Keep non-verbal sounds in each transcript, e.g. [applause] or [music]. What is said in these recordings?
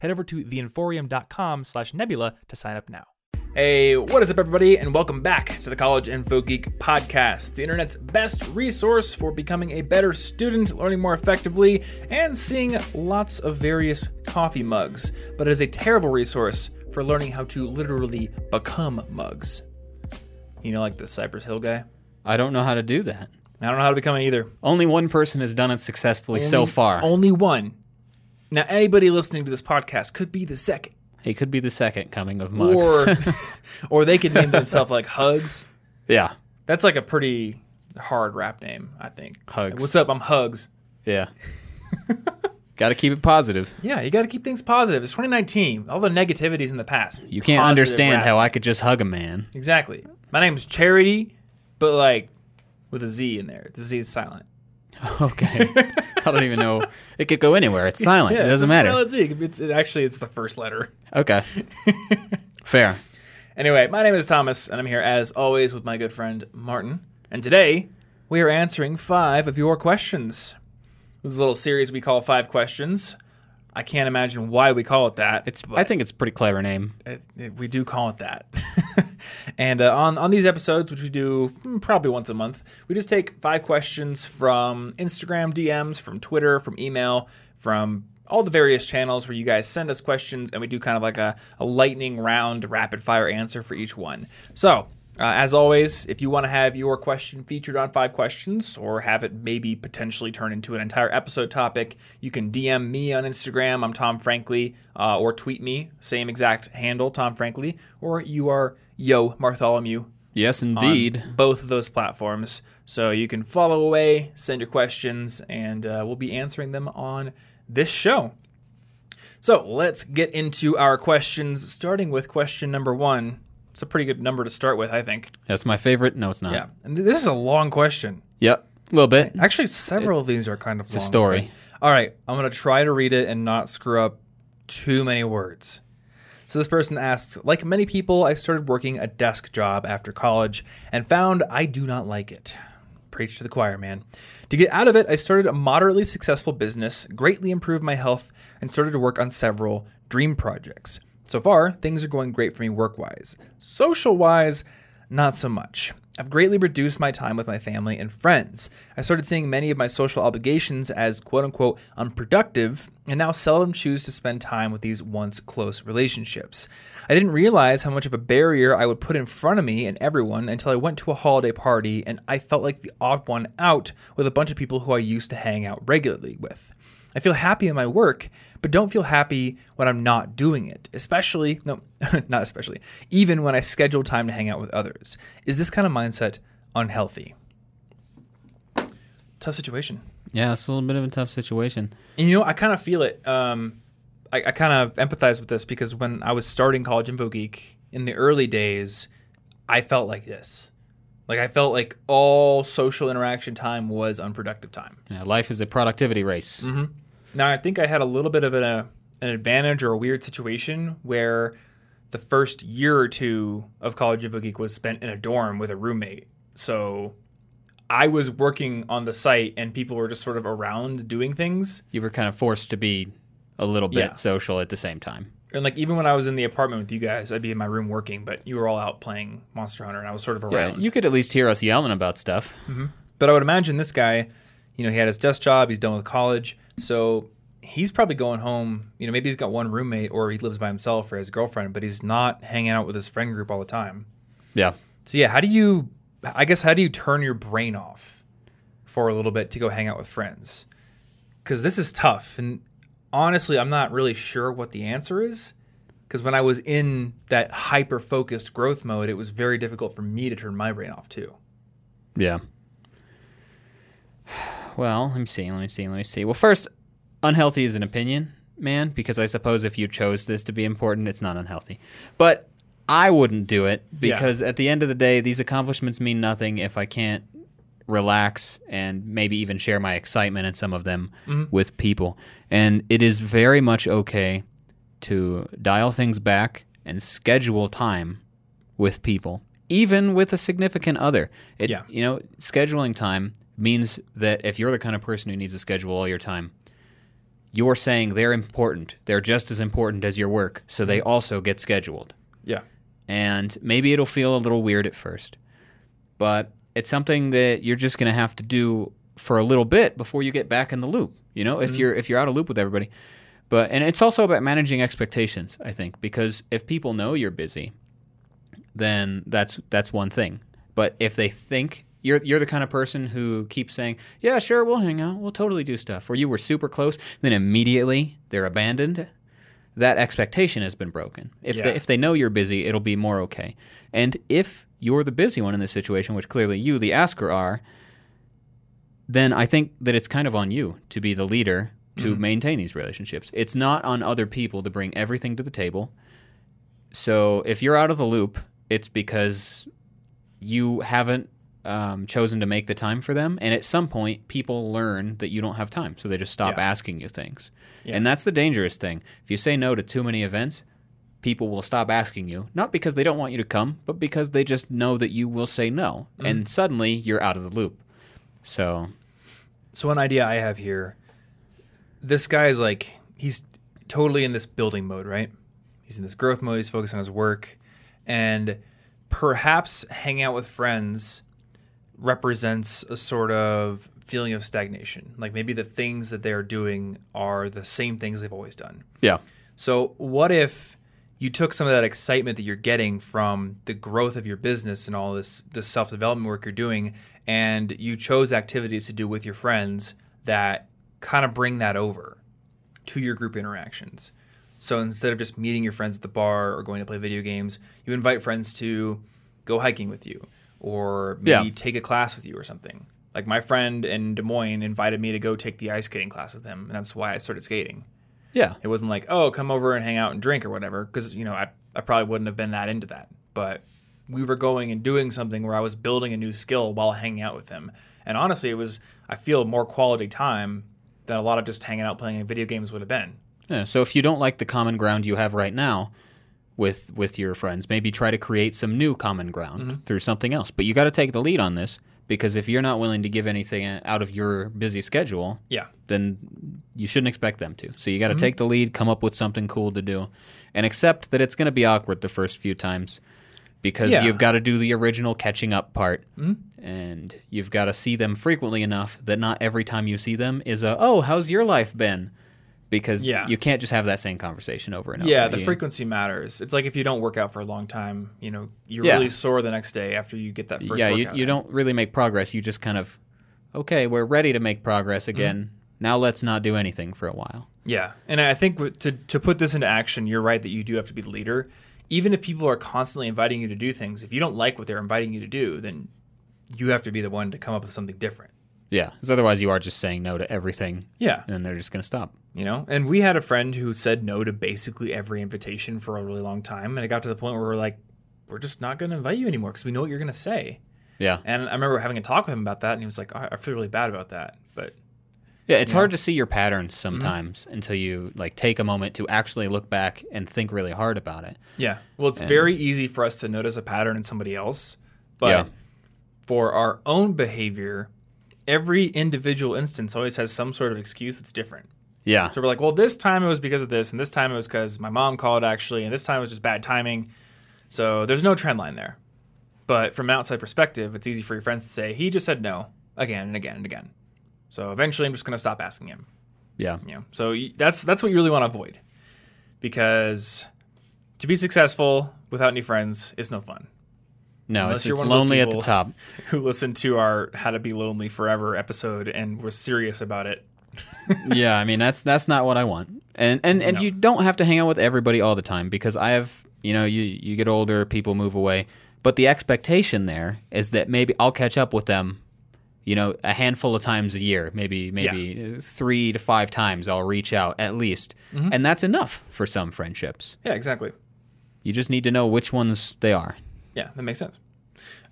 Head over to theinforium.com slash nebula to sign up now. Hey, what is up, everybody, and welcome back to the College Info Geek podcast, the internet's best resource for becoming a better student, learning more effectively, and seeing lots of various coffee mugs. But it is a terrible resource for learning how to literally become Muggs. You know, like the Cypress Hill guy? I don't know how to do that. I don't know how to become it either. Only one person has done it successfully so far. Only one. Now, anybody listening to this podcast could be the second. He could be the second coming of Muggs. Or, [laughs] [laughs] or they could name themselves like Hugs. yeah, That's like a pretty hard rap name, I think. Hugs. Like, What's up? I'm Hugs. yeah. [laughs] Got to keep it positive. Yeah, you got to keep things positive. It's 2019. All the negativity's in the past. You can't Positive understand rap how I could just hug a man. Exactly. My name's Charity, but like with a Z in there. The Z is silent. [laughs] Okay. I don't even know. It could go anywhere. It's silent. it doesn't matter. Silent Z. It's, it, actually, it's the first letter. Okay. [laughs] Fair. Anyway, my name is Thomas, and I'm here as always with my good friend Martin. And today, we are answering five of your questions. This is a little series we call Five Questions. I can't imagine why we call it that. It's. I think it's a pretty clever name. it, it- we do call it that. [laughs] and uh, on on these episodes, which we do mm, probably once a month, we just take five questions from Instagram DMs, from Twitter, from email, from all the various channels where you guys send us questions, and we do kind of like a, a lightning round, rapid fire answer for each one. So. Uh, as always, if you want to have your question featured on Five Questions or have it maybe potentially turn into an entire episode topic, you can DM me on Instagram. I'm Tom Frankly, uh, or tweet me, same exact handle, Tom Frankly, or you are Yo Bartholomew Yes, indeed. both of those platforms. So you can follow away, send your questions, and uh, we'll be answering them on this show. So let's get into our questions, starting with question number one. It's a pretty good number to start with, I think. That's my favorite. No, it's not. Yeah. And this is a long question. Yep. A little bit. Actually, several of these are kind of It's a story. All right, I'm going to try to read it and not screw up too many words. So this person asks, like many people, I started working a desk job after college and found I do not like it. Preach to the choir, man. To get out of it, I started a moderately successful business, greatly improved my health, and started to work on several dream projects. So far, things are going great for me work wise. Social wise, not so much. I've greatly reduced my time with my family and friends. I started seeing many of my social obligations as quote unquote unproductive and now seldom choose to spend time with these once close relationships. I didn't realize how much of a barrier I would put in front of me and everyone until I went to a holiday party and I felt like the odd one out with a bunch of people who I used to hang out regularly with. I feel happy in my work, but don't feel happy when I'm not doing it, especially, no, [laughs] not especially, even when I schedule time to hang out with others. Is this kind of mindset unhealthy? Tough situation. Yeah, it's a little bit of a tough situation. And you know, I kind of feel it. Um, I, I kind of empathize with this because when I was starting College Info Geek in the early days, I felt like this. Like I felt like all social interaction time was unproductive time. Yeah, life is a productivity race. Mm-hmm. Now, I think I had a little bit of an, uh, an advantage or a weird situation where the first year or two of College Info Geek was spent in a dorm with a roommate. So I was working on the site and people were just sort of around doing things. You were kind of forced to be a little bit Yeah. social at the same time. And like even when I was in the apartment with you guys, I'd be in my room working, but you were all out playing Monster Hunter and I was sort of Yeah, around. you could at least hear us yelling about stuff. But I would imagine this guy, you know, he had his desk job, he's done with college, so he's probably going home. You know, maybe he's got one roommate or he lives by himself or his girlfriend, but he's not hanging out with his friend group all the time. Yeah. So yeah, how do you? I guess how do you turn your brain off for a little bit to go hang out with friends? Because this is tough, and honestly, I'm not really sure what the answer is. Because when I was in that hyper focused growth mode, it was very difficult for me to turn my brain off too. Yeah. Well, let me see. Let me see. Let me see. Well, first, unhealthy is an opinion. man because I suppose if you chose this to be important, it's not unhealthy. But I wouldn't do it because at the end of the day, these accomplishments mean nothing if I can't relax and maybe even share my excitement in some of them mm-hmm. with people. And it is very much okay to dial things back and schedule time with people, even with a significant other. It, Yeah. You know, scheduling time means that if you're the kind of person who needs to schedule all your time, you're saying they're important. They're just as important as your work, so they mm-hmm. also get scheduled. Yeah. And maybe it'll feel a little weird at first, but it's something that you're just going to have to do for a little bit before you get back in the loop. You know, if mm-hmm. you're if you're out of loop with everybody. But and it's also about managing expectations, I think, because if people know you're busy, then that's that's one thing. But if they think you're you're the kind of person who keeps saying, "Yeah, sure, we'll hang out, we'll totally do stuff," or you were super close, then immediately they're abandoned. That expectation has been broken. If Yeah. they, if they know you're busy, it'll be more okay. And if you're the busy one in this situation, which clearly you, the asker, are, then I think that it's kind of on you to be the leader to mm-hmm. maintain these relationships. It's not on other people to bring everything to the table. So if you're out of the loop, it's because you haven't um, chosen to make the time for them. And at some point, people learn that you don't have time. So they just stop Yeah. asking you things. Yeah. And that's the dangerous thing. If you say no to too many events, people will stop asking you, not because they don't want you to come, but because they just know that you will say no. And suddenly you're out of the loop. So, So one idea I have here, this guy is like he's totally in this building mode, right? He's in this growth mode. He's focused on his work, and perhaps hanging out with friends represents a sort of feeling of stagnation. Like maybe the things that they are doing are the same things they've always done. yeah. So, what if you took some of that excitement that you're getting from the growth of your business and all this this self development work you're doing, and you chose activities to do with your friends that kind of bring that over to your group interactions. So instead of just meeting your friends at the bar or going to play video games, you invite friends to go hiking with you or maybe Yeah. take a class with you or something. Like my friend in Des Moines invited me to go take the ice skating class with him, and that's why I started skating. Yeah. It wasn't like, oh, come over and hang out and drink or whatever, because you know I, I probably wouldn't have been that into that. But we were going and doing something where I was building a new skill while hanging out with him, and honestly, it was I feel more quality time than a lot of just hanging out playing video games would have been. Yeah, so if you don't like the common ground you have right now with with your friends, maybe try to create some new common ground mm-hmm. through something else. But you got to take the lead on this because if you're not willing to give anything out of your busy schedule, Yeah, then you shouldn't expect them to. So you got to mm-hmm. take the lead, come up with something cool to do, and accept that it's going to be awkward the first few times because Yeah. you've got to do the original catching up part. Mm-hmm. And you've got to see them frequently enough that not every time you see them is a, oh, how's your life been? Because Yeah. you can't just have that same conversation over and over. yeah. The You- frequency matters. It's like if you don't work out for a long time, you know, you're Yeah. really sore the next day after you get that first. yeah, you, you don't really make progress. You just kind of, okay, we're ready to make progress mm-hmm. again. Now let's not do anything for a while. Yeah, and I think to to put this into action, you're right that you do have to be the leader. Even if people are constantly inviting you to do things, if you don't like what they're inviting you to do, then you have to be the one to come up with something different. Yeah, because otherwise you are just saying no to everything, Yeah, and they're just going to stop. you know. And we had a friend who said no to basically every invitation for a really long time, and it got to the point where we're like, we're just not going to invite you anymore because we know what you're going to say. Yeah, And I remember having a talk with him about that, and he was like, I I feel really bad about that, but yeah. It's hard to see your patterns mm-hmm. sometimes until you like take a moment to actually look back and think really hard about it. Yeah. Well, it's very easy for us to notice a pattern in somebody else, but Yeah. for our own behavior, every individual instance always has some sort of excuse that's different. Yeah, So we're like, well, this time it was because of this, and this time it was because my mom called actually, and this time it was just bad timing. So there's no trend line there. But from an outside perspective, it's easy for your friends to say, he just said no again and again and again. So eventually I'm just going to stop asking him. yeah, You know, so that's that's what you really want to avoid, because to be successful without any friends is no fun. No, Unless it's, it's one of those lonely at the top. [laughs] Who listened to our "How to Be Lonely Forever" episode and were serious about it? [laughs] yeah, I mean that's that's not what I want. And and and No. you don't have to hang out with everybody all the time because I have, you know, you you get older, people move away, but the expectation there is that maybe I'll catch up with them, You know, a handful of times a year, maybe maybe uh, three to five times, I'll reach out at least, and that's enough for some friendships. Yeah, exactly. You just need to know which ones they are. Yeah, that makes sense.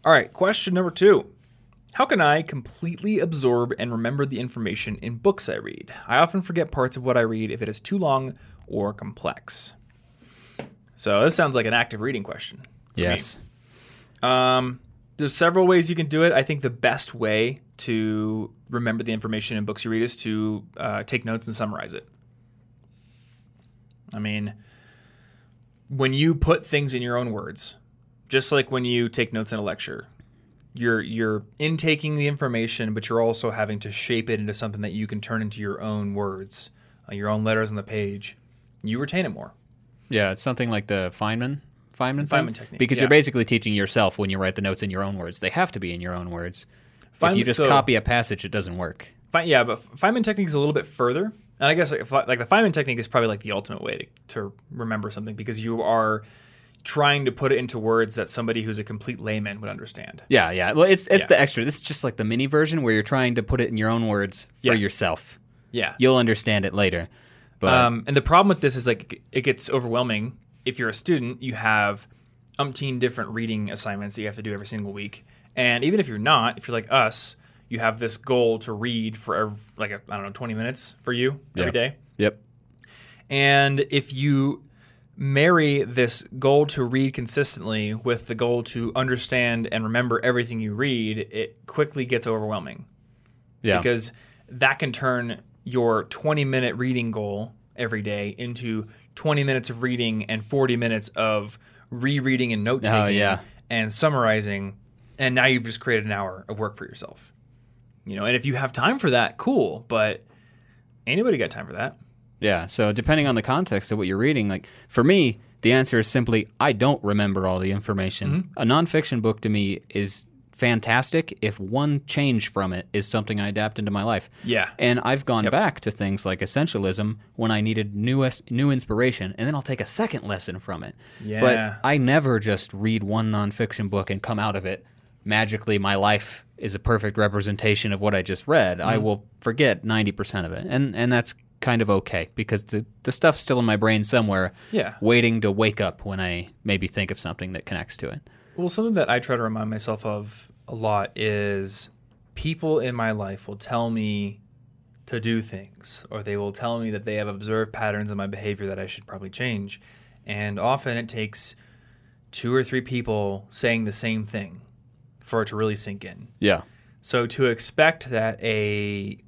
All right, question number two. How can I completely absorb and remember the information in books I read? I often forget parts of what I read if it is too long or complex. So this sounds like an active reading question. Yes. Um, there's several ways you can do it. I think the best way to remember the information in books you read is to uh, take notes and summarize it. I mean, when you put things in your own words, just like when you take notes in a lecture, you're you're intaking the information, but you're also having to shape it into something that you can turn into your own words, uh, your own letters on the page. You retain it more. Yeah, it's something like the Feynman Feynman, thing, Feynman technique, because yeah. you're basically teaching yourself when you write the notes in your own words. They have to be in your own words. if you just so- copy a passage, it doesn't work. Fe- yeah, but Feynman technique is a little bit further, and I guess like, like the Feynman technique is probably like the ultimate way to, to remember something because you are trying to put it into words that somebody who's a complete layman would understand. Yeah, yeah. Well, it's it's Yeah. the extra. This is just like the mini version where you're trying to put it in your own words for Yeah. yourself. Yeah. You'll understand it later. But Um, and the problem with this is like it gets overwhelming. If you're a student, you have umpteen different reading assignments that you have to do every single week. And even if you're not, if you're like us, you have this goal to read for ev- like I I don't know 20 minutes for you every Yeah. day. yep. And if you marry this goal to read consistently with the goal to understand and remember everything you read, it quickly gets overwhelming Yeah. because that can turn your 20 minute reading goal every day into 20 minutes of reading and 40 minutes of rereading and note oh, taking Oh, yeah. and summarizing. And now you've just created an hour of work for yourself. You know, and if you have time for that, cool. But anybody got time for that? Yeah. So depending on the context of what you're reading, like for me, the answer is simply I don't remember all the information. A nonfiction book to me is fantastic if one change from it is something I adapt into my life. Yeah. And I've gone back to things like essentialism when I needed new new inspiration, and then I'll take a second lesson from it. Yeah. But I never just read one nonfiction book and come out of it magically. My life is a perfect representation of what I just read. I Mm-hmm. will forget ninety percent of it, and and that's kind of okay because the the stuff's still in my brain somewhere, Yeah. waiting to wake up when I maybe think of something that connects to it. Well, something that I try to remind myself of a lot is people in my life will tell me to do things, or they will tell me that they have observed patterns in my behavior that I should probably change. And often it takes two or three people saying the same thing for it to really sink in. Yeah. So to expect that a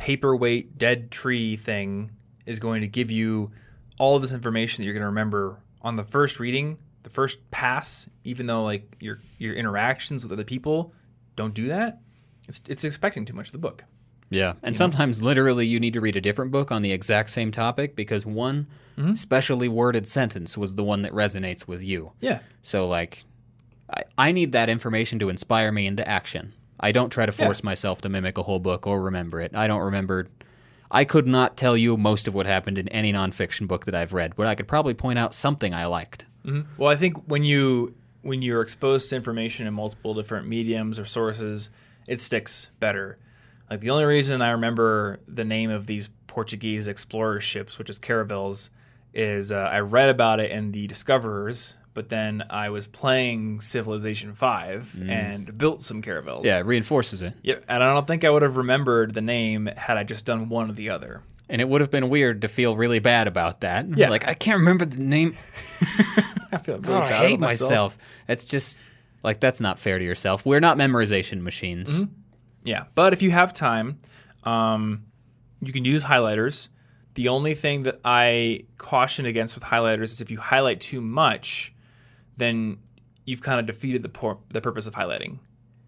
paperweight dead tree thing is going to give you all this information that you're going to remember on the first reading, the first pass, even though like your your interactions with other people don't do that, it's it's expecting too much of the book. Yeah. And sometimes literally you need to read a different book on the exact same topic because one Mm-hmm. specially worded sentence was the one that resonates with you. Yeah. So like I, I need that information to inspire me into action. I don't try to force myself to mimic a whole book or remember it. I don't remember I could not tell you most of what happened in any nonfiction book that I've read, but I could probably point out something I liked. Well, I think when you when you're exposed to information in multiple different mediums or sources, it sticks better. Like the only reason I remember the name of these Portuguese explorer ships, which is caravels, is uh, I read about it in the Discoverers, but then I was playing Civilization Five and built some caravels. Yeah, it reinforces it. Yep. And I don't think I would have remembered the name had I just done one or the other. And it would have been weird to feel really bad about that. Yeah. Like I can't remember the name. [laughs] I feel really God, I hate about myself. It's just like that's not fair to yourself. We're not memorization machines. Yeah, but if you have time, um, you can use highlighters. The only thing that I caution against with highlighters is if you highlight too much, then you've kind of defeated the por- the purpose of highlighting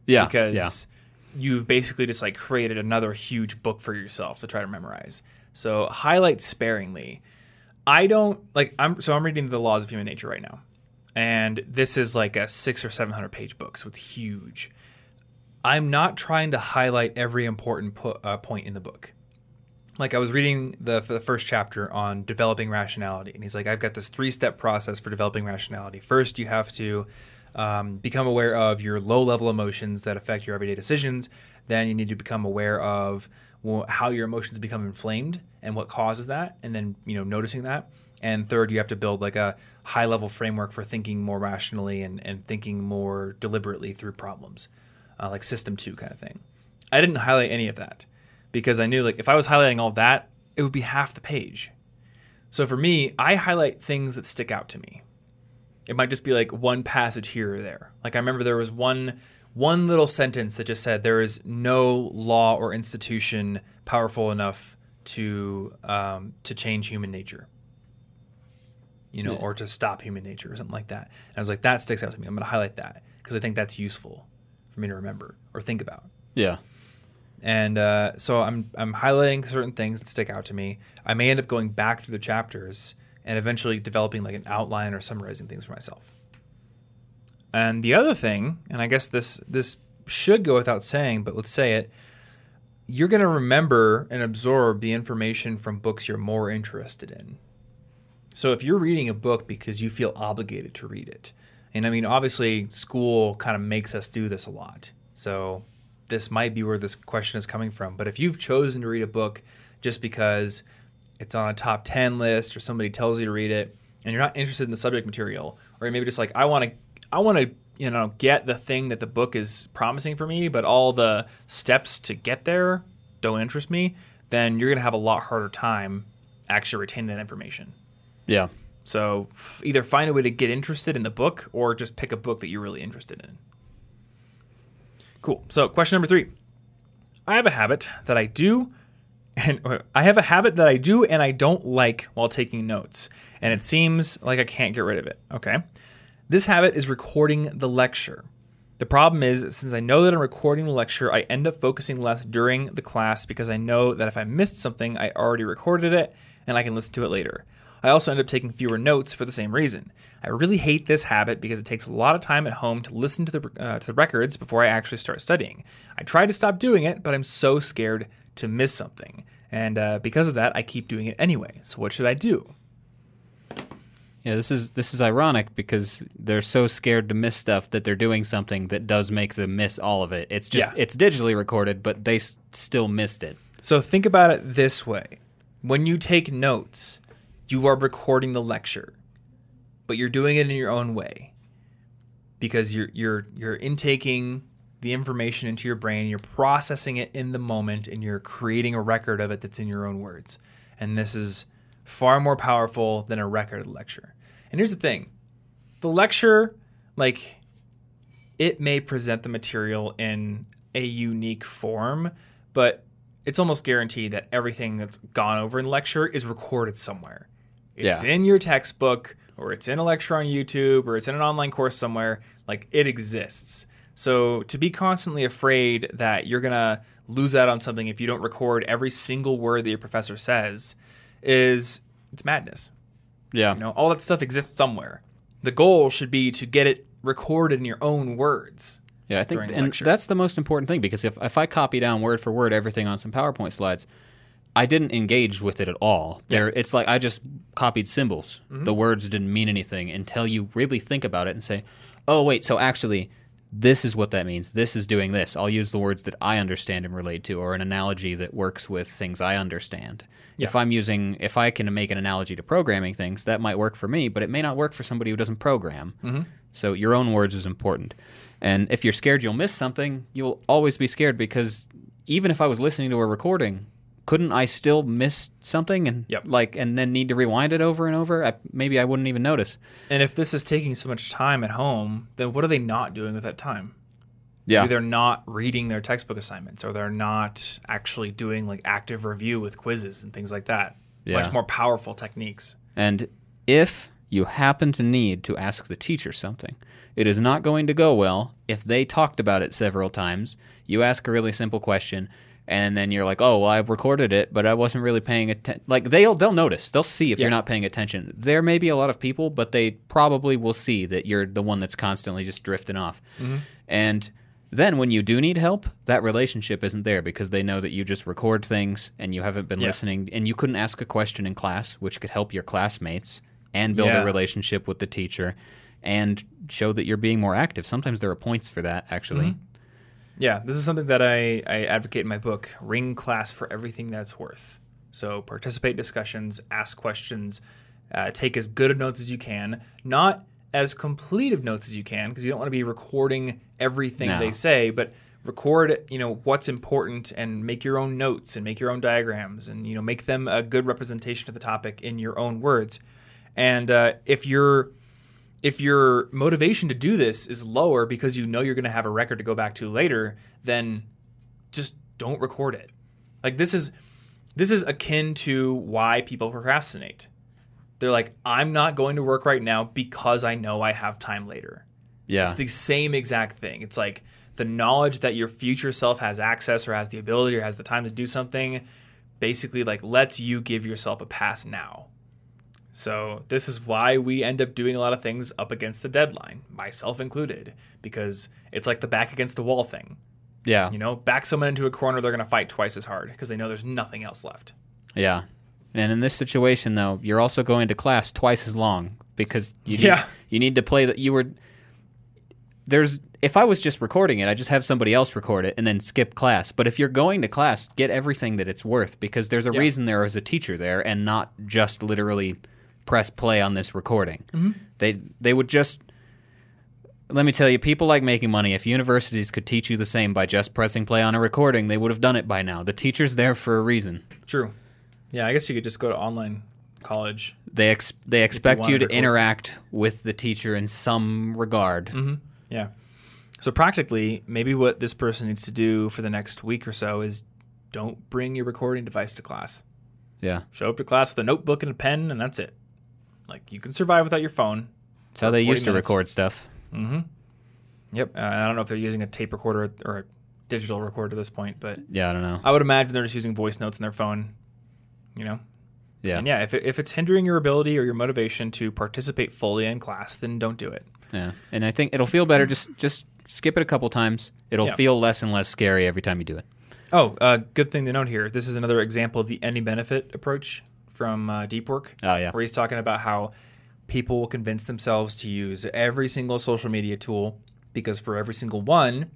Yeah, because yeah. you've basically just like created another huge book for yourself to try to memorize. So highlight sparingly. I don't like I'm so I'm reading the laws of human nature right now. And this is like a 6 or 700 page book, so it's huge. I'm not trying to highlight every important po- uh, point in the book. Like I was reading the the first chapter on developing rationality, and he's like, I've got this three step process for developing rationality. First, you have to um, become aware of your low level emotions that affect your everyday decisions. Then you need to become aware of how your emotions become inflamed and what causes that, and then you know noticing that. And third, you have to build like a high level framework for thinking more rationally and, and thinking more deliberately through problems, uh, like system two kind of thing. I didn't highlight any of that because I knew like if I was highlighting all that, it would be half the page. So for me, I highlight things that stick out to me. It might just be like one passage here or there. Like I remember there was one one little sentence that just said there is no law or institution powerful enough to um, to change human nature. You know, Yeah. or to stop human nature or something like that. And I was like, that sticks out to me. I'm going to highlight that because I think that's useful for me to remember or think about Yeah. And uh, so I'm I'm highlighting certain things that stick out to me. I may end up going back through the chapters and eventually developing like an outline or summarizing things for myself. And the other thing, and I guess this this should go without saying, but let's say it, you're going to remember and absorb the information from books you're more interested in. So if you're reading a book because you feel obligated to read it, and I mean, obviously, school kind of makes us do this a lot. So this might be where this question is coming from. But if you've chosen to read a book just because it's on a top 10 list or somebody tells you to read it and you're not interested in the subject material, or maybe just like, I want to, I want to, you know, get the thing that the book is promising for me, but all the steps to get there don't interest me, then you're going to have a lot harder time actually retaining that information. Yeah. So either find a way to get interested in the book or just pick a book that you're really interested in. Cool. So question number three. I have a habit that I do and I have a habit that I do and I don't like while taking notes. And it seems like I can't get rid of it. Okay. This habit is recording the lecture. The problem is, since I know that I'm recording the lecture, I end up focusing less during the class because I know that if I missed something, I already recorded it and I can listen to it later. I also end up taking fewer notes for the same reason. I really hate this habit because it takes a lot of time at home to listen to the, uh, to the records before I actually start studying. I try to stop doing it, but I'm so scared to miss something. And uh, because of that, I keep doing it anyway. So, what should I do? Yeah, this is this is ironic because they're so scared to miss stuff that they're doing something that does make them miss all of it. It's just Yeah. it's digitally recorded, but they s- still missed it. So think about it this way. When you take notes, you are recording the lecture, but you're doing it in your own way. Because you're you're you're intaking the information into your brain, you're processing it in the moment and you're creating a record of it that's in your own words. And this is far more powerful than a record of the lecture. And here's the thing. The lecture like it may present the material in a unique form, but it's almost guaranteed that everything that's gone over in lecture is recorded somewhere. It's Yeah. in your textbook, or it's in a lecture on YouTube, or it's in an online course somewhere. Like it exists. So to be constantly afraid that you're gonna lose out on something if you don't record every single word that your professor says is it's madness. Yeah. You know, all that stuff exists somewhere. The goal should be to get it recorded in your own words. Yeah, I think and lecture. that's the most important thing because if if I copy down word for word everything on some PowerPoint slides, I didn't engage with it at all. There it's like I just copied symbols. Mm-hmm. The words didn't mean anything until you really think about it and say, "Oh, wait, so actually this is what that means. This is doing this. I'll use the words that I understand and relate to or an analogy that works with things I understand." If I'm using if I can make an analogy to programming things, that might work for me, but it may not work for somebody who doesn't program. Mm-hmm. So your own words is important. And if you're scared you'll miss something, you'll always be scared because even if I was listening to a recording, couldn't I still miss something and Yep. like and then need to rewind it over and over? I, maybe I wouldn't even notice. And if this is taking so much time at home, then what are they not doing with that time? Yeah. Maybe they're not reading their textbook assignments or they're not actually doing like active review with quizzes and things like that. Yeah. Much more powerful techniques. And if you happen to need to ask the teacher something, it is not going to go well if they talked about it several times. You ask a really simple question, and then you're like, "Oh, well, I've recorded it, but I wasn't really paying attention." Like they'll they'll notice, they'll see if Yeah. you're not paying attention. There may be a lot of people, but they probably will see that you're the one that's constantly just drifting off. And Then, when you do need help, that relationship isn't there because they know that you just record things and you haven't been Yeah. listening, and you couldn't ask a question in class, which could help your classmates and build Yeah. a relationship with the teacher and show that you're being more active. Sometimes there are points for that, actually. Mm-hmm. Yeah, this is something that I, I advocate in my book, Wring Class for Everything That's Worth. So participate in discussions, ask questions, uh, take as good of notes as you can, not as complete of notes as you can, because you don't want to be recording everything No. they say, but record you know what's important and make your own notes and make your own diagrams and you know make them a good representation of the topic in your own words and uh, if you're if your motivation to do this is lower because you know you're going to have a record to go back to later, then just don't record it. Like this is this is akin to why people procrastinate. They're like, I'm not going to work right now because I know I have time later. Yeah. It's the same exact thing. It's like the knowledge that your future self has access or has the ability or has the time to do something basically like lets you give yourself a pass now. So this is why we end up doing a lot of things up against the deadline, myself included, because it's like the back against the wall thing. yeah. You know, back someone into a corner, they're going to fight twice as hard because they know there's nothing else left. Yeah. And in this situation, though, you're also going to class twice as long because you need, Yeah. you need to play that you were. There's if I was just recording it, I just have somebody else record it and then skip class. But if you're going to class, get everything that it's worth because there's a Yeah. reason there is a teacher there and not just literally press play on this recording. Mm-hmm. They they would just. Let me tell you, people like making money. If universities could teach you the same by just pressing play on a recording, they would have done it by now. The teacher's there for a reason. True. Yeah, I guess you could just go to online college. They ex- they expect you to to record. interact with the teacher in some regard. Mm-hmm. Yeah. So practically, maybe what this person needs to do for the next week or so is don't bring your recording device to class. Yeah, Show up to class with a notebook and a pen, and that's it. Like you can survive without your phone. that's how they used to minutes. record stuff. Mm-hmm. Yep. Uh, I don't know if they're using a tape recorder or a digital recorder at this point, but Yeah, I don't know. I would imagine they're just using voice notes in their phone. You know. Yeah, And yeah, if, it, if it's hindering your ability or your motivation to participate fully in class, then don't do it. yeah. And I think it'll feel better. Just just skip it a couple times. It'll Yeah. feel less and less scary every time you do it. Oh, uh, good thing to note here. This is another example of the any benefit approach from uh, Deep Work. Oh, yeah. Where he's talking about how people will convince themselves to use every single social media tool because for every single one,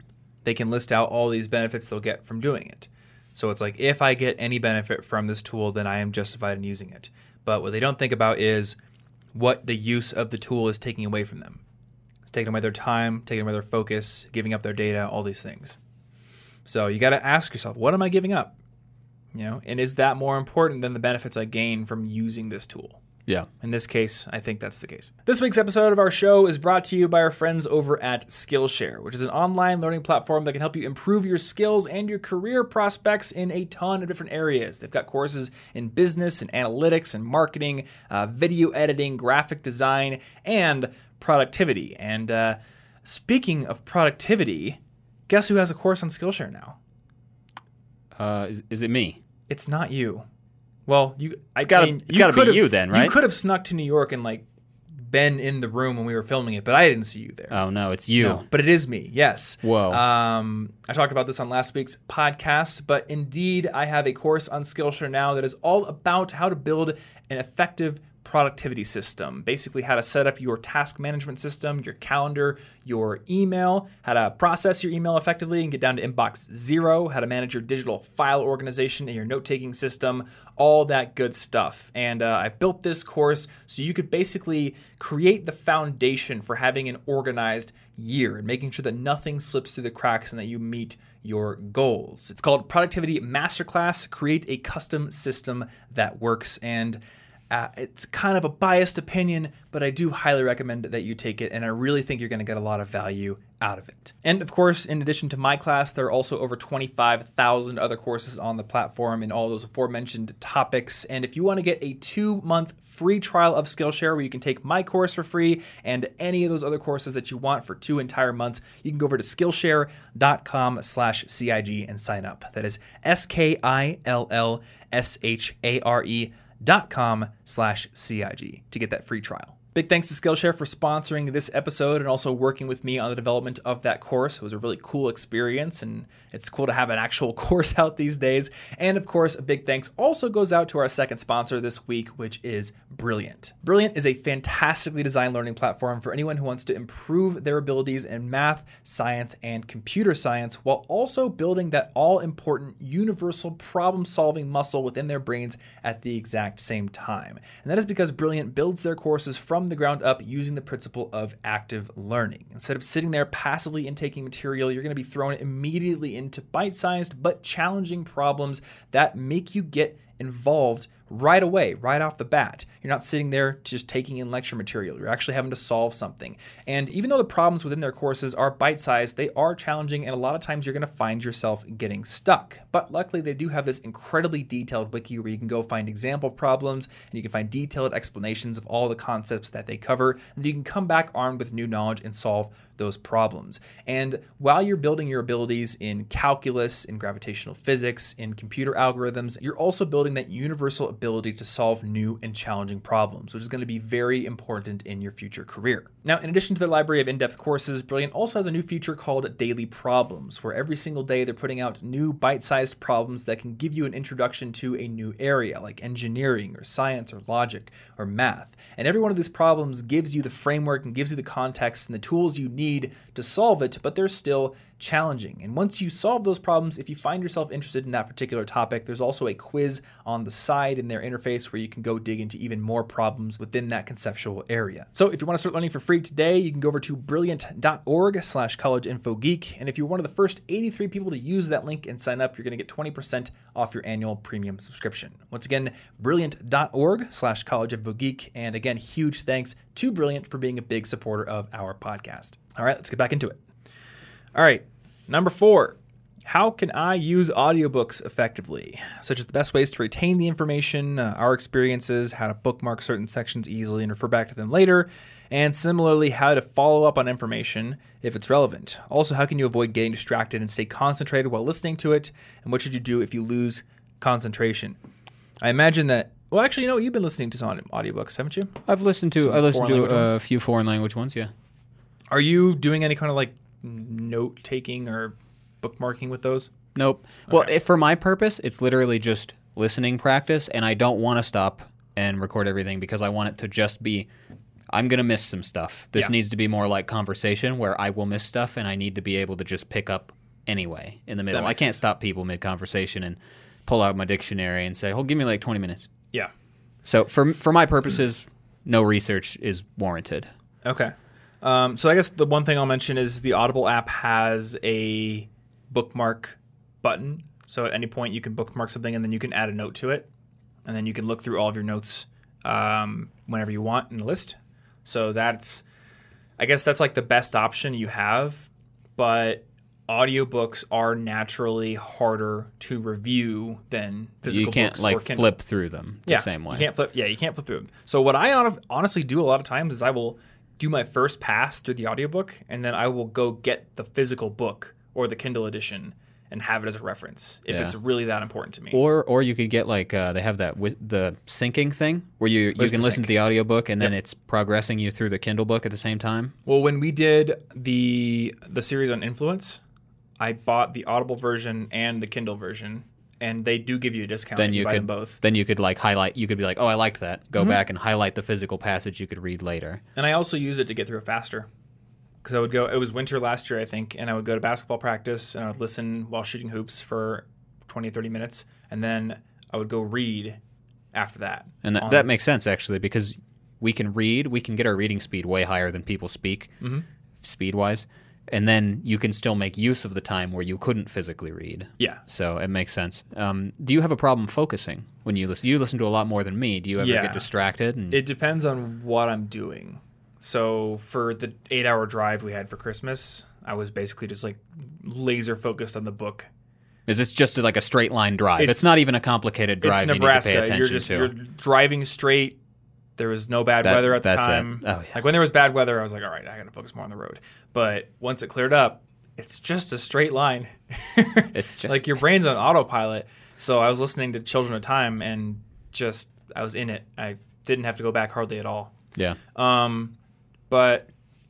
they can list out all these benefits they'll get from doing it. So it's like, if I get any benefit from this tool, then I am justified in using it. But what they don't think about is what the use of the tool is taking away from them. It's taking away their time, taking away their focus, giving up their data, all these things. So you got to ask yourself, what am I giving up? You know, and is that more important than the benefits I gain from using this tool? Yeah. In this case, I think that's the case. This week's episode of our show is brought to you by our friends over at Skillshare, which is an online learning platform that can help you improve your skills and your career prospects in a ton of different areas. They've got courses in business and analytics and marketing, uh, video editing, graphic design, and productivity. And uh, speaking of productivity, guess who has a course on Skillshare now? Uh, is, is it me? It's not you. Well, you. I gotta- mean, it's gotta be you then, right? You could have snuck to New York and like been in the room when we were filming it, but I didn't see you there. Oh no, it's you. No, but it is me. Yes. Whoa. Um, I talked about this on last week's podcast, but indeed, I have a course on Skillshare now that is all about how to build an effective productivity system. Basically, how to set up your task management system, your calendar, your email, how to process your email effectively and get down to inbox zero, how to manage your digital file organization and your note taking system, all that good stuff. And uh, I built this course so you could basically create the foundation for having an organized year and making sure that nothing slips through the cracks and that you meet your goals. It's called Productivity Masterclass Create a Custom System That Works. And uh, it's kind of a biased opinion, but I do highly recommend that you take it, and I really think you're going to get a lot of value out of it. And of course, in addition to my class, there are also over 25,000 other courses on the platform in all those aforementioned topics. And if you want to get a two month free trial of Skillshare where you can take my course for free and any of those other courses that you want for two entire months, you can go over to Skillshare.com slash CIG and sign up. That is S K I L L S H A R E dot com slash CIG to get that free trial. Big thanks to Skillshare for sponsoring this episode and also working with me on the development of that course. It was a really cool experience, and it's cool to have an actual [laughs] course out these days. And of course, a big thanks also goes out to our second sponsor this week, which is Brilliant. Brilliant is a fantastically designed learning platform for anyone who wants to improve their abilities in math, science, and computer science while also building that all important universal problem solving muscle within their brains at the exact same time. And that is because Brilliant builds their courses from the ground up using the principle of active learning. Instead of sitting there passively intaking material, you're going to be thrown immediately into bite sized but challenging problems that make you get involved right away, right off the bat. You're not sitting there just taking in lecture material. You're actually having to solve something. And even though the problems within their courses are bite sized, they are challenging, and a lot of times you're going to find yourself getting stuck. But luckily, they do have this incredibly detailed wiki where you can go find example problems and you can find detailed explanations of all the concepts that they cover. And you can come back armed with new knowledge and solve those problems. And while you're building your abilities in calculus, in gravitational physics, in computer algorithms, you're also building that universal ability to solve new and challenging problems, which is going to be very important in your future career. Now, in addition to their library of in depth courses, Brilliant also has a new feature called Daily Problems, where every single day they're putting out new bite sized problems that can give you an introduction to a new area like engineering or science or logic or math. And every one of these problems gives you the framework and gives you the context and the tools you need to solve it, but they're still challenging. And once you solve those problems, if you find yourself interested in that particular topic, there's also a quiz on the side in their interface where you can go dig into even more problems within that conceptual area. So if you want to start learning for free today, you can go over to brilliant.org slash collegeinfogeek. And if you're one of the first 83 people to use that link and sign up, you're going to get 20% off your annual premium subscription. Once again, brilliant.org slash collegeinfogeek. And again, huge thanks to Brilliant for being a big supporter of our podcast. All right, let's get back into it. All right, number four. How can I use audiobooks effectively? Such as the best ways to retain the information, uh, our experiences, how to bookmark certain sections easily and refer back to them later, and similarly, how to follow up on information if it's relevant. Also, how can you avoid getting distracted and stay concentrated while listening to it? And what should you do if you lose concentration? I imagine that. Well, actually, you know, you've been listening to some audiobooks, haven't you? I've listened to Some I listened to a ones? few foreign language ones. Yeah. Are you doing any kind of like note taking or bookmarking with those? Nope. Well, Okay. if for my purpose, it's literally just listening practice, and I don't want to stop and record everything because I want it to just be. I'm gonna miss some stuff. This Yeah. needs to be more like conversation where I will miss stuff, and I need to be able to just pick up anyway in the middle. I can't stop people mid conversation and pull out my dictionary and say, "Oh, give me like 20 minutes." Yeah. So for for my purposes, no research is warranted. Okay. Um, so I guess the one thing I'll mention is the Audible app has a bookmark button. So at any point you can bookmark something and then you can add a note to it, and then you can look through all of your notes um, whenever you want in the list. So that's, I guess that's like the best option you have, but audiobooks are naturally harder to review than physical books. you can't like flip through them the same way. You can't flip. Yeah, you can't flip through them. So what I honestly do a lot of times is I will do my first pass through the audiobook, and then I will go get the physical book or the Kindle edition and have it as a reference if Yeah. it's really that important to me. Or or you could get like uh, they have that with the syncing thing where you you Whisper can listen sync. to the audiobook and then it's progressing you through the Kindle book at the same time. well, when we did the the series on influence, I bought the Audible version and the Kindle version, and they do give you a discount. Then if you buy could them both. then you could like highlight. You could be like, oh, I liked that. Go Mm-hmm. back and highlight the physical passage you could read later. And I also use it to get through it faster. Because I would go, it was winter last year, I think, and I would go to basketball practice and I would listen while shooting hoops for 20, 30 minutes. And then I would go read after that. And that, that makes sense actually because we can read, we can get our reading speed way higher than people speak, Mm-hmm. speed wise, and then you can still make use of the time where you couldn't physically read. Yeah. So it makes sense. Um, do you have a problem focusing when you listen? You listen to a lot more than me. Do you ever Yeah. get distracted? And, It depends on what I'm doing. So for the eight hour drive we had for Christmas, I was basically just like laser focused on the book. is this just like a straight line drive? It's, It's- not even a complicated drive. it's you Nebraska. pay attention You're just to. you're driving straight. There was no bad That- weather at the that's it. time. Oh, yeah. Like when there was bad weather, I was like, all right, I got to focus more on the road. But once it cleared up, it's just a straight line. [laughs] It's just like your brain's on autopilot. So I was listening to Children of Time and just I was in it. I didn't have to go back hardly at all. Yeah. Um, but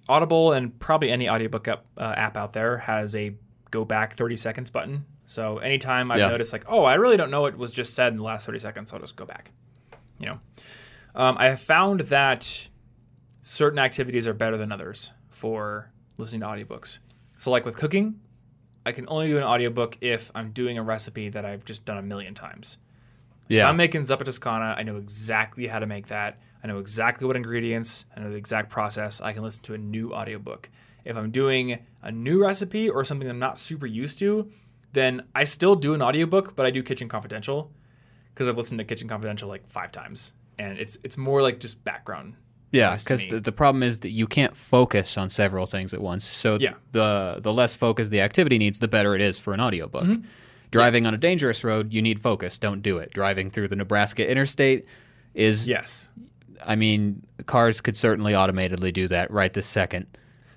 Audible and probably any audiobook app, uh, app out there has a go back 30 seconds button. So anytime I've Yeah. noticed like, oh, I really don't know what was just said in the last 30 seconds, I'll just go back. You know, um, I have found that certain activities are better than others for listening to audiobooks. So like with cooking, I can only do an audiobook if I'm doing a recipe that I've just done a million times. If I'm making zuppa toscana, I know exactly how to make that. I know exactly what ingredients, I know the exact process. I can listen to a new audiobook. If I'm doing a new recipe or something I'm not super used to, then I still do an audiobook, but I do Kitchen Confidential because I've listened to Kitchen Confidential like five times. And it's it's more like just background. Yeah, because the, the problem is that you can't focus on several things at once. So Yeah. the the less focus the activity needs, the better it is for an audiobook. Mm-hmm. Driving on a dangerous road, you need focus. Don't do it. Driving through the Nebraska interstate is, Yes. I mean, cars could certainly automatically do that right this second.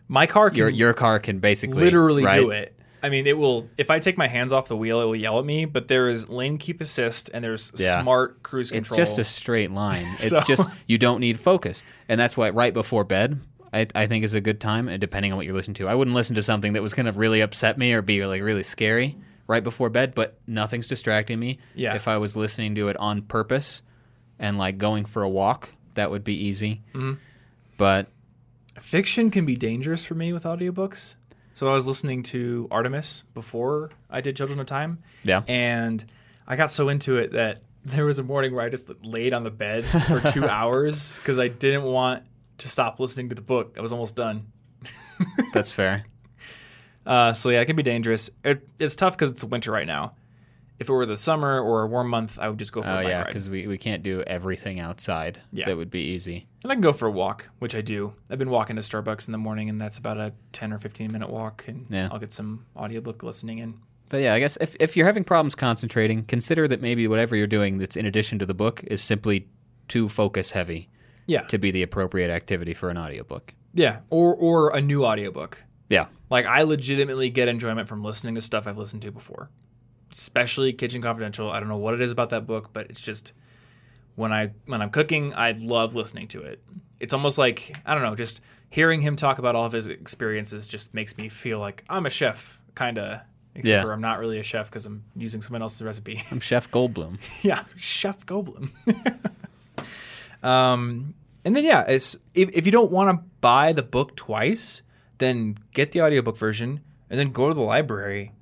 My car can Your your car can basically literally right? do it. I mean, it will. If I take my hands off the wheel, it will yell at me. But there is lane keep assist and there's Yeah. smart cruise control. It's just a straight line. [laughs] It's So- just you don't need focus, and that's why right before bed, I, I think is a good time. And depending on what you're listening to, I wouldn't listen to something that was going to really upset me or be like really scary right before bed. But nothing's distracting me. Yeah. If I was listening to it on purpose and like going for a walk, that would be easy. Mm-hmm. But fiction can be dangerous for me with audiobooks. So I was listening to Artemis before I did Children of Time, yeah, and I got so into it that [laughs] there was a morning where I just laid on the bed for two [laughs] hours because I didn't want to stop listening to the book. I was almost done. that's fair. [laughs] Uh, so yeah, it can be dangerous. It, it's tough because it's winter right now. If it were the summer or a warm month, I would just go for Oh a bike yeah, because we, we can't do everything outside. Yeah. that would be easy. And I can go for a walk, which I do. I've been walking to Starbucks in the morning, and that's about a 10 or 15 minute walk, and Yeah. I'll get some audiobook listening in. But yeah, I guess if, if you're having problems concentrating, consider that maybe whatever you're doing that's in addition to the book is simply too focus heavy Yeah. to be the appropriate activity for an audiobook. Yeah. Or, or a new audiobook. Yeah. Like, I legitimately get enjoyment from listening to stuff I've listened to before, especially Kitchen Confidential. I don't know what it is about that book, but it's just when I when I'm cooking, I love listening to it. It's almost like I don't know, just hearing him talk about all of his experiences just makes me feel like I'm a chef, kind of. Except Yeah. for I'm not really a chef because I'm using someone else's recipe. [laughs] I'm Chef Goldblum. [laughs] yeah, Chef Goldblum. [laughs] um, and then yeah, it's, if if you don't want to buy the book twice, then get the audiobook version and then go to the library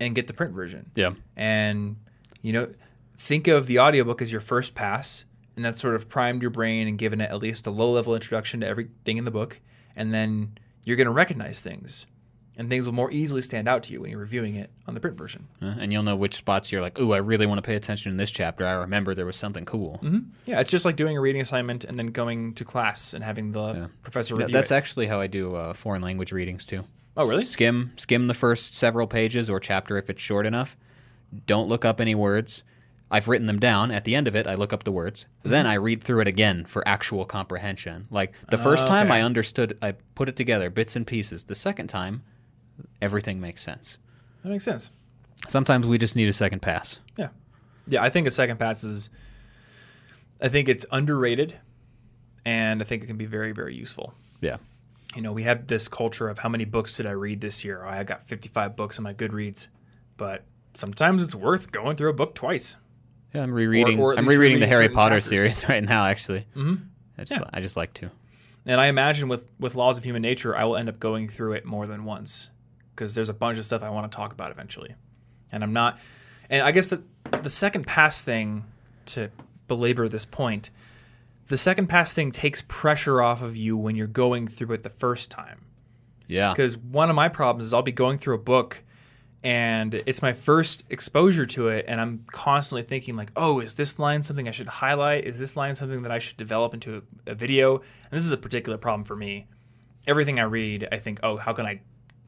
and get the print version. Yeah. And you know, think of the audiobook as your first pass, and that sort of primed your brain and given it at least a low level introduction to everything in the book, and then you're going to recognize things. And things will more easily stand out to you when you're reviewing it on the print version. Uh, and you'll know which spots you're like, ooh, I really want to pay attention in this chapter. I remember there was something cool. Yeah, it's just like doing a reading assignment and then going to class and having the professor Yeah, review that's it. actually how I do uh, foreign language readings too. Oh, really? Skim skim the first several pages or chapter if it's short enough. Don't look up any words. I've written them down. At the end of it, I look up the words. Then I read through it again for actual comprehension. Like the first oh, time, okay. I understood. I put it together, bits and pieces. The second time, everything makes sense. That makes sense. Sometimes we just need a second pass. Yeah. Yeah, I think a second pass is I think it's underrated and I think it can be very very useful. Yeah. You know, we have this culture of how many books did I read this year? Oh, I got 55 books on my Goodreads. But sometimes it's worth going through a book twice. Yeah, I'm rereading. or at I'm least rereading the Harry Potter chapters. series [laughs] right now. Actually, mm-hmm. I just Yeah. I just like to. And I imagine with with Laws of Human Nature, I will end up going through it more than once because there's a bunch of stuff I want to talk about eventually. And I'm not and I guess the the second pass thing to belabor this point, the second pass thing takes pressure off of you when you're going through it the first time. Yeah. Because one of my problems is I'll be going through a book and it's my first exposure to it and I'm constantly thinking like, "Oh, is this line something I should highlight? Is this line something that I should develop into a, a video?" And this is a particular problem for me. Everything I read, I think, "Oh, how can I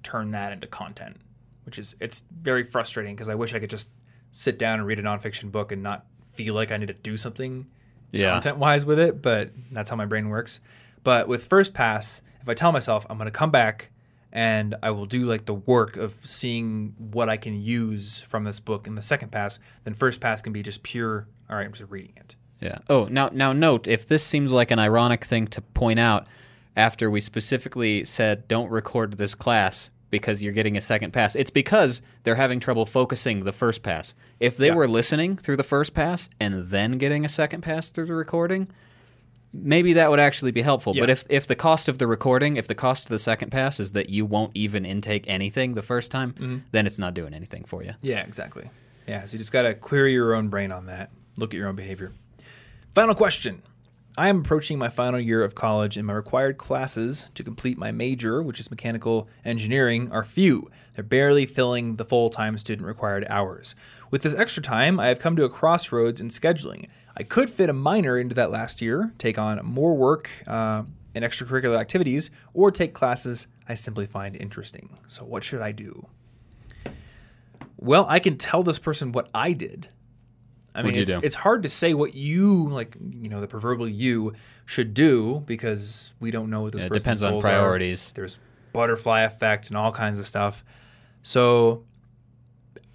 turn that into content?" Which is it's very frustrating because I wish I could just sit down and read a nonfiction book and not feel like I need to do something Yeah. content wise with it, but that's how my brain works. But with First Pass, if I tell myself I'm going to come back and I will do like the work of seeing what I can use from this book in the second pass, then First Pass can be just pure, all right, I'm just reading it. Yeah. Oh, now now note if this seems like an ironic thing to point out after we specifically said don't record this class because you're getting a second pass. It's because they're having trouble focusing the first pass. If they Yeah. were listening through the first pass and then getting a second pass through the recording, maybe that would actually be helpful. But if if the cost of the recording, if the cost of the second pass is that you won't even intake anything the first time, Mm-hmm. then it's not doing anything for you. Yeah, exactly. Yeah, so you just got to query your own brain on that. Look at your own behavior. Final question. I am approaching my final year of college, and my required classes to complete my major, which is mechanical engineering, are few. They're barely filling the full time student required hours. With this extra time, I have come to a crossroads in scheduling. I could fit a minor into that last year, take on more work uh, and extracurricular activities, or take classes I simply find interesting. So, what should I do? Well, I can tell this person what I did. I mean, it's, it's hard to say what you, like, you know, the proverbial you should do because we don't know what this Yeah, it person's depends on goals are. priorities. There's butterfly effect and all kinds of stuff. So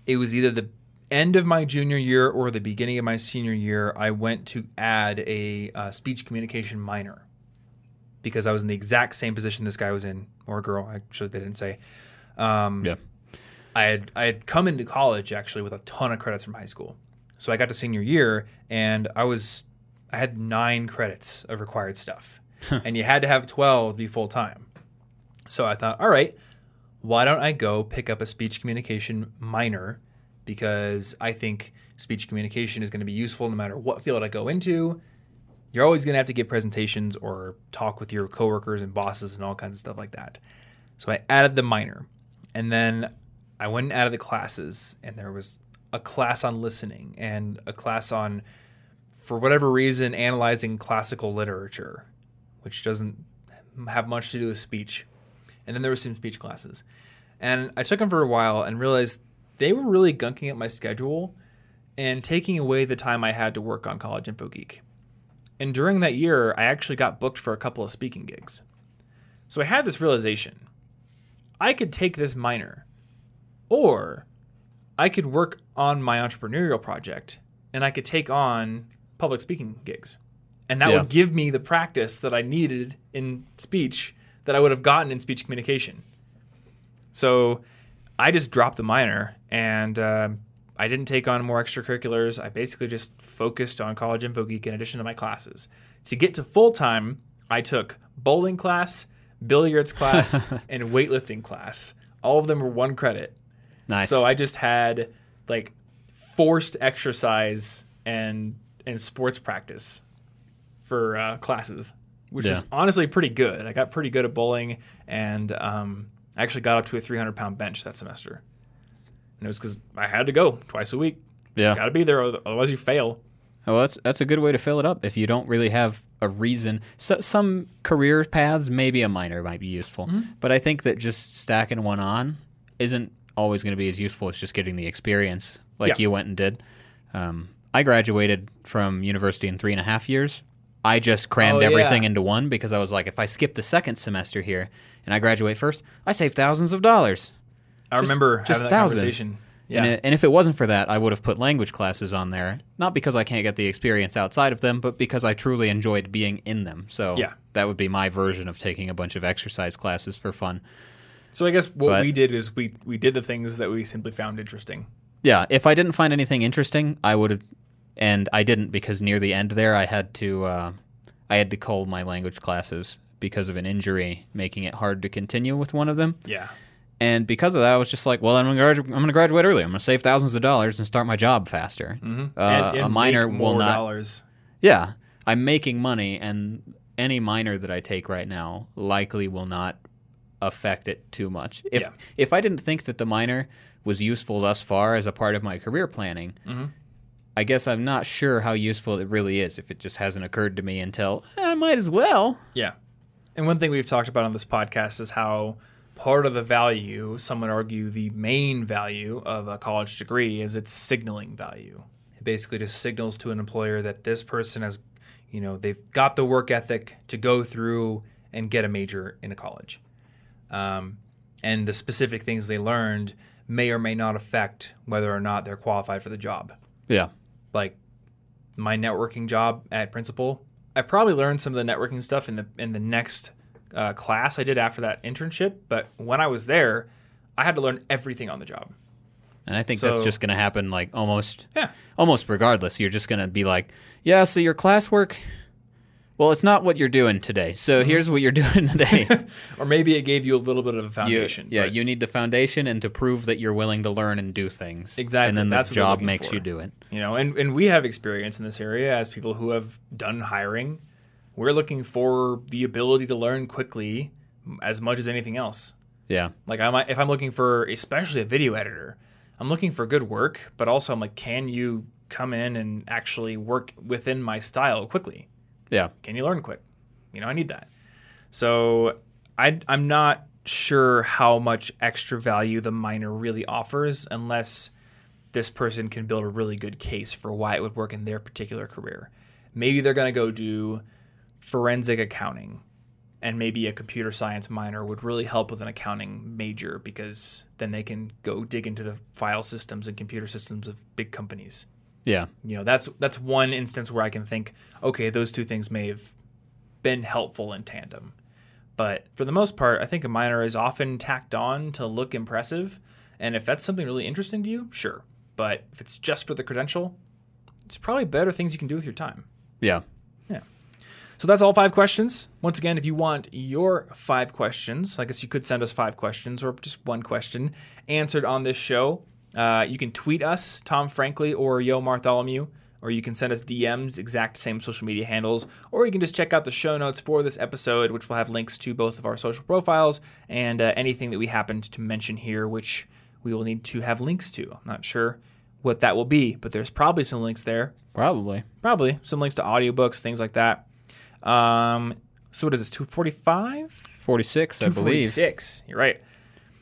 it was either the end of my junior year or the beginning of my senior year. I went to add a uh, speech communication minor because I was in the exact same position this guy was in, or girl. Actually, they didn't say. Um, Yeah. I had I had come into college actually with a ton of credits from high school. So I got to senior year and I was I had 9 credits of required stuff. and you had to have 12 to be full time. So I thought, all right, why don't I go pick up a speech communication minor because I think speech communication is going to be useful no matter what field I go into. You're always going to have to give presentations or talk with your coworkers and bosses and all kinds of stuff like that. So I added the minor. And then I went and added the classes, and there was a class on listening and a class on, for whatever reason, analyzing classical literature, which doesn't have much to do with speech. And then there was some speech classes. And I took them for a while and realized they were really gunking at my schedule and taking away the time I had to work on College Info Geek. And during that year, I actually got booked for a couple of speaking gigs. So I had this realization I could take this minor, or I could work on my entrepreneurial project and I could take on public speaking gigs. And that Yeah. would give me the practice that I needed in speech that I would have gotten in speech communication. So I just dropped the minor and uh, I didn't take on more extracurriculars. I basically just focused on College Info Geek in addition to my classes. To get to full time, I took bowling class, billiards class, [laughs] and weightlifting class. All of them were one credit. Nice. So I just had like forced exercise and and sports practice for uh, classes, which Yeah. is honestly pretty good. I got pretty good at bowling, and um, I actually got up to a 300 pound bench that semester. And it was because I had to go twice a week. yeah. Got to be there, otherwise you fail. Well, that's that's a good way to fill it up if you don't really have a reason. So, some career paths, maybe a minor might be useful, but I think that just stacking one on isn't always going to be as useful as just getting the experience like Yeah. you went and did. Um, I graduated from university in three and a half years. I just crammed Oh, yeah. everything into one because I was like, if I skip the second semester here and I graduate first, I save thousands of dollars. I Just- remember just thousands. conversation. Yeah. And, it, and if it wasn't for that, I would have put language classes on there. Not because I can't get the experience outside of them, but because I truly enjoyed being in them. So Yeah. that would be my version of taking a bunch of exercise classes for fun. So I guess what But- we did is we we did the things that we simply found interesting. Yeah, if I didn't find anything interesting, I would have, and I didn't because near the end there, I had to, uh, I had to cull my language classes because of an injury, making it hard to continue with one of them. Yeah. And because of that, I was just like, well, I'm going to graduate. I'm going to graduate early. I'm going to save thousands of dollars and start my job faster. Mm-hmm. Uh, a minor will not. dollars. Yeah, I'm making money, and any minor that I take right now likely will not affect it too much. If Yeah. if I didn't think that the minor was useful thus far as a part of my career planning, Mm-hmm. I guess I'm not sure how useful it really is. If it just hasn't occurred to me until "Eh, I might as well. Yeah. And one thing we've talked about on this podcast is how part of the value, some would argue the main value of a college degree is its signaling value. It basically just signals to an employer that this person has, you know, they've got the work ethic to go through and get a major in a college. Um, and the specific things they learned may or may not affect whether or not they're qualified for the job Yeah, like my networking job at Principal, I probably learned some of the networking stuff in the in the next uh, class I did after that internship. But when I was there, I had to learn everything on the job. And I think that's just going to happen like almost Yeah. almost regardless. You're just going to be like, "Yeah, so your classwork well, it's not what you're doing today. So Mm-hmm. here's what you're [laughs] doing today. [laughs] Or maybe it gave you a little bit of a You- foundation. yeah, you need the foundation and to prove that you're willing to learn and do things. Exactly, And then that's the what job makes for. you do it. you know and, and we have experience in this area as people who have done hiring we're looking for the ability to learn quickly as much as anything else Yeah. like i might if i'm looking for especially a video editor i'm looking for good work but also i'm like can you come in and actually work within my style quickly Yeah. can you learn quick? You know i need that. So I, i'm not sure how much extra value the minor really offers unless this person can build a really good case for why it would work in their particular career. Maybe they're going to go do forensic accounting and maybe a computer science minor would really help with an accounting major because then they can go dig into the file systems and computer systems of big companies Yeah. you know that's that's one instance where i can think okay those two things may have been helpful in tandem but for the most part i think a minor is often tacked on to look impressive and if that's something really interesting to you sure but if it's just for the credential it's probably better things you can do with your time Yeah. Yeah. So that's all five questions. Once again, if you want your five questions, I guess you could send us five questions or just one question answered on this show. Uh, you can tweet us, Tom Frankly or Yo Bartholomew, or you can send us DMs, exact same social media handles, or you can just check out the show notes for this episode, which will have links to both of our social profiles and uh, anything that we happened to mention here, which we will need to have links to. I'm not sure what that will be, but there's probably some links there Probably. probably some links to audiobooks, things like that. Um, so what is this? Two forty five. 46, I believe. Six. You're right.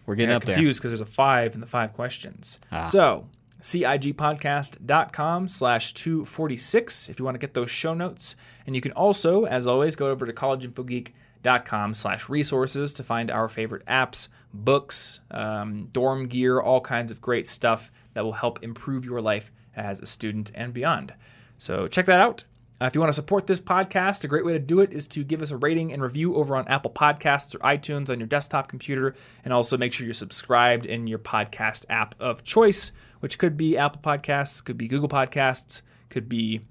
We're getting up there. confused because there's a five in the five questions. Ah. So cigpodcast.com slash 246 if you want to get those show notes. And you can also, as always, go over to collegeinfogeek.com slash resources to find our favorite apps, books, um, dorm gear, all kinds of great stuff that will help improve your life as a student and beyond. So check that out. Uh, if you want to support this podcast, a great way to do it is to give us a rating and review over on Apple Podcasts or iTunes on your desktop computer. And also make sure you're subscribed in your podcast app of choice, which could be Apple Podcasts, could be Google Podcasts, could be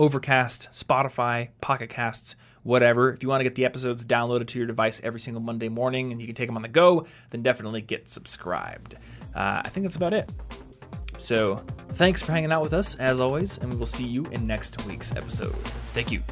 Overcast, Spotify, Pocket Casts, whatever. If you want to get the episodes downloaded to your device every single Monday morning and you can take them on the go, then definitely get subscribed. Uh, I think that's about it. So, thanks for hanging out with us as always, and we will see you in next week's episode. Stay cute.